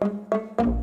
thank you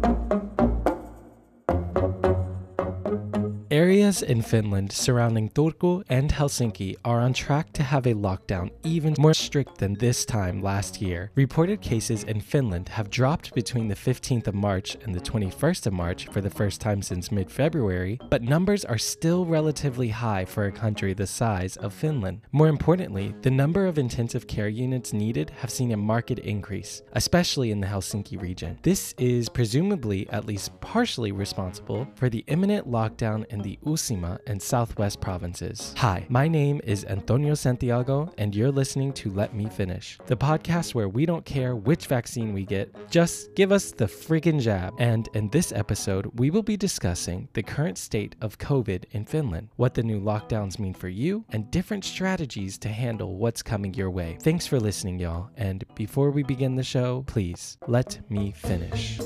Areas in Finland surrounding Turku and Helsinki are on track to have a lockdown even more strict than this time last year. Reported cases in Finland have dropped between the 15th of March and the 21st of March for the first time since mid February, but numbers are still relatively high for a country the size of Finland. More importantly, the number of intensive care units needed have seen a marked increase, especially in the Helsinki region. This is presumably at least partially responsible for the imminent lockdown in the Uusimaa and Southwest provinces. Hi, my name is Antonio Santiago, and you're listening to Let Me Finnish, the podcast where we don't care which vaccine we get, just give us the friggin' jab. And in this episode, we will be discussing the current state of COVID in Finland, what the new lockdowns mean for you, and different strategies to handle what's coming your way. Thanks for listening, y'all. And before we begin the show, please let me finish.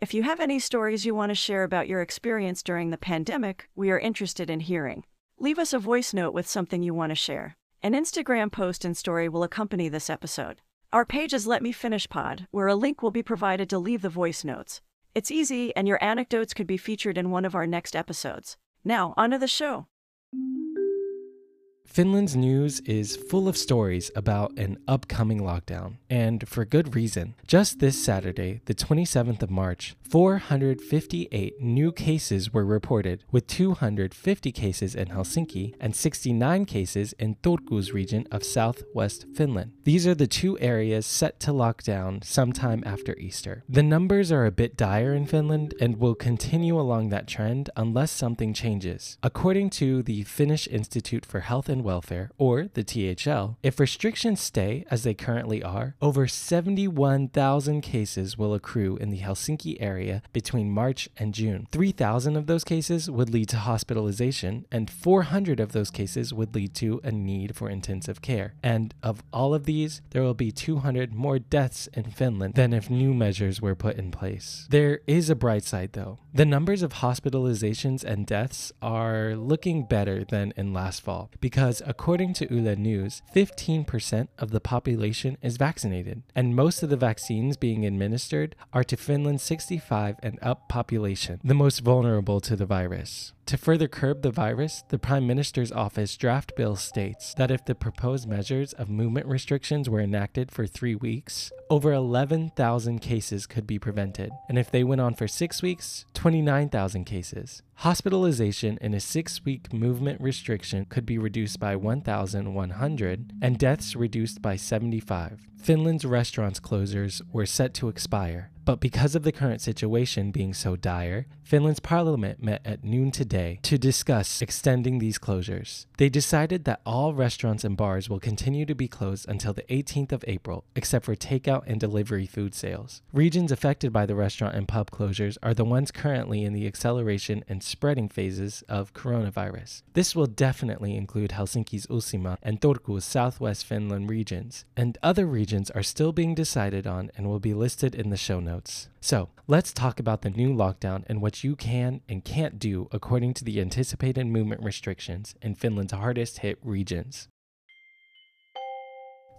If you have any stories you want to share about your experience during the pandemic, we are interested in hearing. Leave us a voice note with something you want to share. An Instagram post and story will accompany this episode. Our page is Let Me Finnish Pod, where a link will be provided to leave the voice notes. It's easy, and your anecdotes could be featured in one of our next episodes. Now, on to the show. Finland's news is full of stories about an upcoming lockdown, and for good reason. Just this Saturday, the 27th of March, 458 new cases were reported, with 250 cases in Helsinki and 69 cases in Turku's region of southwest Finland. These are the two areas set to lock down sometime after Easter. The numbers are a bit dire in Finland and will continue along that trend unless something changes. According to the Finnish Institute for Health and Welfare, or the THL, if restrictions stay as they currently are, over 71,000 cases will accrue in the Helsinki area between March and June. 3,000 of those cases would lead to hospitalization, and 400 of those cases would lead to a need for intensive care. And of all of these, there will be 200 more deaths in Finland than if new measures were put in place. There is a bright side though. The numbers of hospitalizations and deaths are looking better than in last fall because according to Yle News, 15% of the population is vaccinated, and most of the vaccines being administered are to Finland's 65 and up population, the most vulnerable to the virus. To further curb the virus, the Prime Minister's office draft bill states that if the proposed measures of movement restrictions were enacted for three weeks, over 11,000 cases could be prevented. And if they went on for six weeks, 29,000 cases. Hospitalization in a six week movement restriction could be reduced by 1,100 and deaths reduced by 75. Finland's restaurants closures were set to expire, but because of the current situation being so dire, Finland's parliament met at noon today to discuss extending these closures. They decided that all restaurants and bars will continue to be closed until the 18th of April, except for takeout and delivery food sales. Regions affected by the restaurant and pub closures are the ones currently in the acceleration and spreading phases of coronavirus. This will definitely include Helsinki's Uusimaa and Turku's southwest Finland regions, and other regions are still being decided on and will be listed in the show notes. So, let's talk about the new lockdown and what you can and can't do according to the anticipated movement restrictions in Finland's hardest hit regions.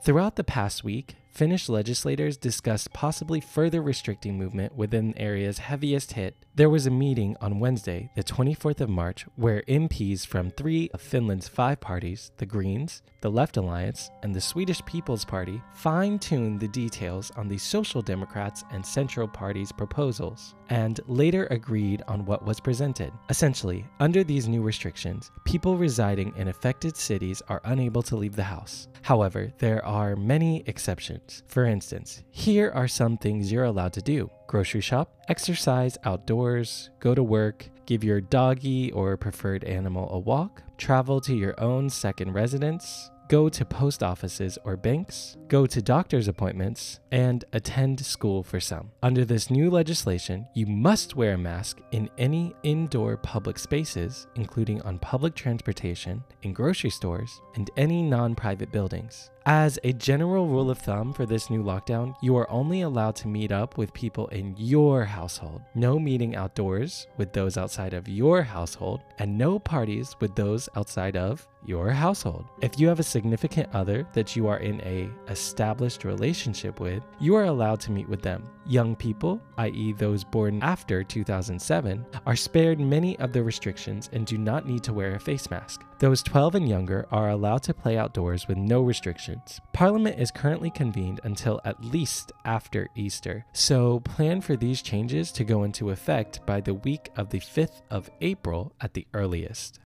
Throughout the past week, Finnish legislators discussed possibly further restricting movement within areas heaviest hit. There was a meeting on Wednesday, the 24th of March, where MPs from three of Finland's five parties, the Greens, the Left Alliance, and the Swedish People's Party, fine tuned the details on the Social Democrats and Central Party's proposals, and later agreed on what was presented. Essentially, under these new restrictions, people residing in affected cities are unable to leave the house. However, there are many exceptions. For instance, here are some things you're allowed to do grocery shop, exercise outdoors, go to work, give your doggy or preferred animal a walk, travel to your own second residence, go to post offices or banks, go to doctor's appointments, and attend school for some. Under this new legislation, you must wear a mask in any indoor public spaces, including on public transportation, in grocery stores, and any non private buildings. As a general rule of thumb for this new lockdown, you are only allowed to meet up with people in your household. No meeting outdoors with those outside of your household, and no parties with those outside of your household. If you have a significant other that you are in a established relationship with, you are allowed to meet with them. Young people, i.e. those born after 2007, are spared many of the restrictions and do not need to wear a face mask. Those 12 and younger are allowed to play outdoors with no restrictions. Parliament is currently convened until at least after Easter, so plan for these changes to go into effect by the week of the 5th of April at the earliest.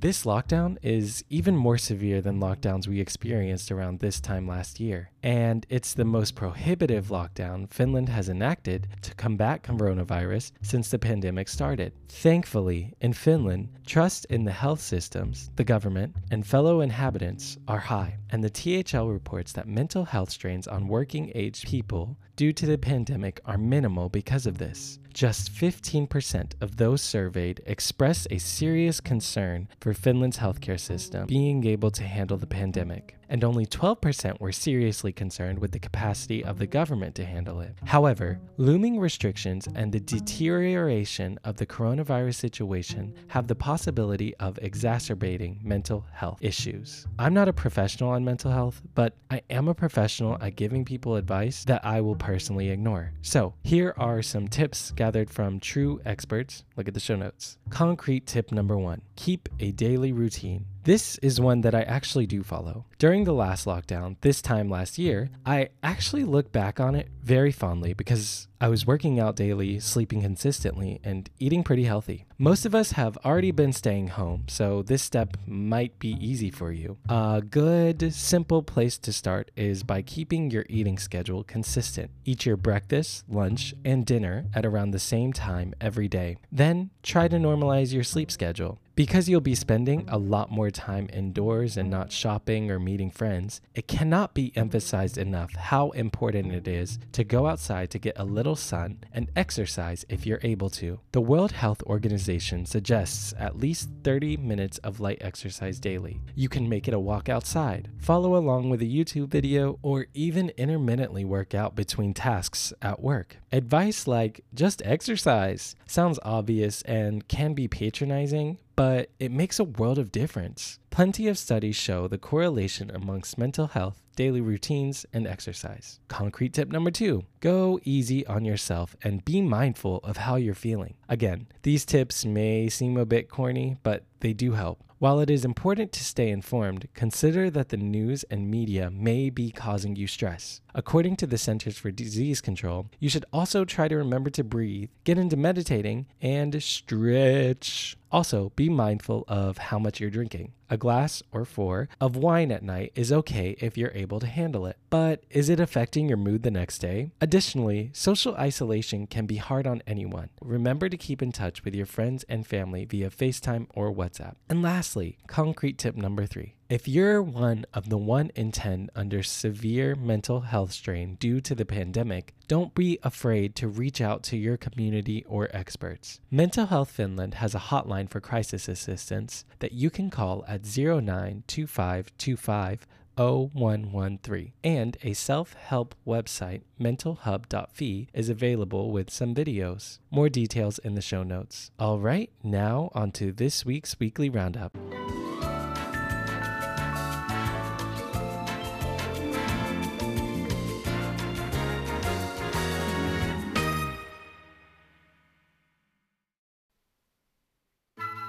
This lockdown is even more severe than lockdowns we experienced around this time last year, and it's the most prohibitive lockdown Finland has enacted to combat coronavirus since the pandemic started. Thankfully, in Finland, trust in the health systems, the government, and fellow inhabitants are high, and the THL reports that mental health strains on working age people due to the pandemic are minimal because of this. Just 15% of those surveyed express a serious concern for Finland's healthcare system being able to handle the pandemic, and only 12% were seriously concerned with the capacity of the government to handle it. However, looming restrictions and the deterioration of the coronavirus situation have the possibility of exacerbating mental health issues. I'm not a professional on mental health, but I am a professional at giving people advice that I will personally ignore. So, here are some tips gathered from true experts. Look at the show notes. Concrete tip number one keep a daily routine. This is one that I actually do follow. During the last lockdown, this time last year, I actually look back on it very fondly because I was working out daily, sleeping consistently, and eating pretty healthy. Most of us have already been staying home, so this step might be easy for you. A good, simple place to start is by keeping your eating schedule consistent. Eat your breakfast, lunch, and dinner at around the same time every day. Then try to normalize your sleep schedule. Because you'll be spending a lot more time indoors and not shopping or meeting friends, it cannot be emphasized enough how important it is to go outside to get a little sun and exercise if you're able to. The World Health Organization suggests at least 30 minutes of light exercise daily. You can make it a walk outside, follow along with a YouTube video, or even intermittently work out between tasks at work. Advice like just exercise sounds obvious and can be patronizing, but it makes a world of difference. Plenty of studies show the correlation amongst mental health, daily routines, and exercise. Concrete tip number two go easy on yourself and be mindful of how you're feeling. Again, these tips may seem a bit corny, but they do help. While it is important to stay informed, consider that the news and media may be causing you stress. According to the Centers for Disease Control, you should also try to remember to breathe, get into meditating, and stretch. Also, be mindful of how much you're drinking. A glass or four of wine at night is okay if you're able to handle it, but is it affecting your mood the next day? Additionally, social isolation can be hard on anyone. Remember to keep in touch with your friends and family via FaceTime or WhatsApp. And lastly, concrete tip number three. If you're one of the 1 in 10 under severe mental health strain due to the pandemic, don't be afraid to reach out to your community or experts. Mental Health Finland has a hotline for crisis assistance that you can call at 092525 0113 and a self-help website mentalhub.fi is available with some videos. More details in the show notes. All right now on to this week's weekly roundup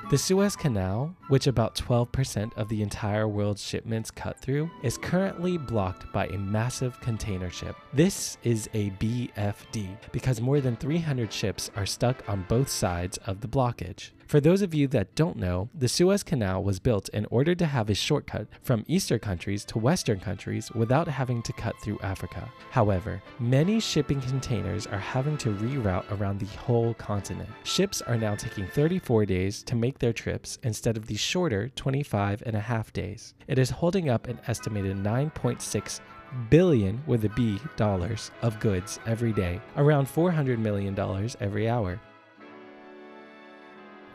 The Suez Canal, which about 12% of the entire world's shipments cut through, is currently blocked by a massive container ship. This is a BFD because more than 300 ships are stuck on both sides of the blockage. For those of you that don't know, the Suez Canal was built in order to have a shortcut from Eastern countries to Western countries without having to cut through Africa. However, many shipping containers are having to reroute around the whole continent. Ships are now taking 34 days to make their trips instead of the shorter 25 and a half days. It is holding up an estimated 9.6 billion with a B dollars of goods every day, around $400 million every hour.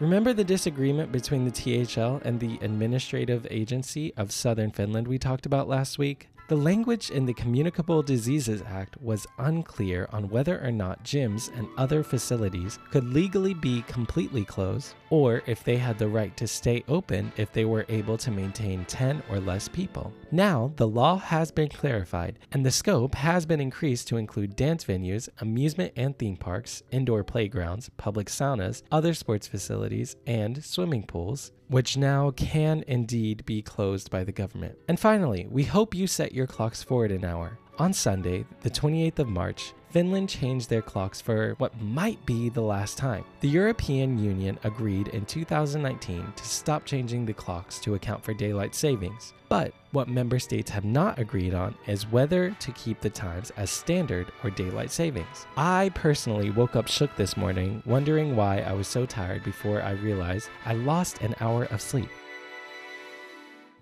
Remember the disagreement between the THL and the Administrative Agency of Southern Finland we talked about last week? The language in the Communicable Diseases Act was unclear on whether or not gyms and other facilities could legally be completely closed, or if they had the right to stay open if they were able to maintain 10 or less people. Now, the law has been clarified, and the scope has been increased to include dance venues, amusement and theme parks, indoor playgrounds, public saunas, other sports facilities, and swimming pools, which now can indeed be closed by the government. And finally, we hope you set your clocks forward an hour. On Sunday, the 28th of March, Finland changed their clocks for what might be the last time. The European Union agreed in 2019 to stop changing the clocks to account for daylight savings. But what member states have not agreed on is whether to keep the times as standard or daylight savings. I personally woke up shook this morning, wondering why I was so tired before I realized I lost an hour of sleep.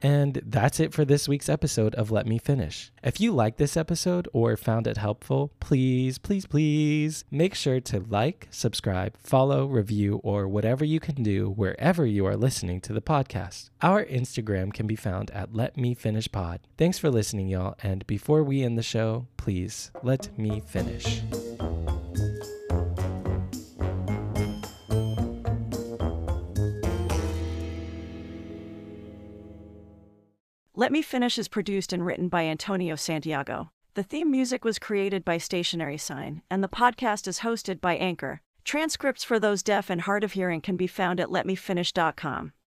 And that's it for this week's episode of Let Me Finnish. If you liked this episode or found it helpful, please, please, please make sure to like, subscribe, follow, review, or whatever you can do wherever you are listening to the podcast. Our Instagram can be found at Let Me Finnish Pod. Thanks for listening, y'all. And before we end the show, please let me finish. Let Me Finnish is produced and written by Antonio Santiago. The theme music was created by Stationary Sign, and the podcast is hosted by Anchor. Transcripts for those deaf and hard of hearing can be found at letmefinnish.com.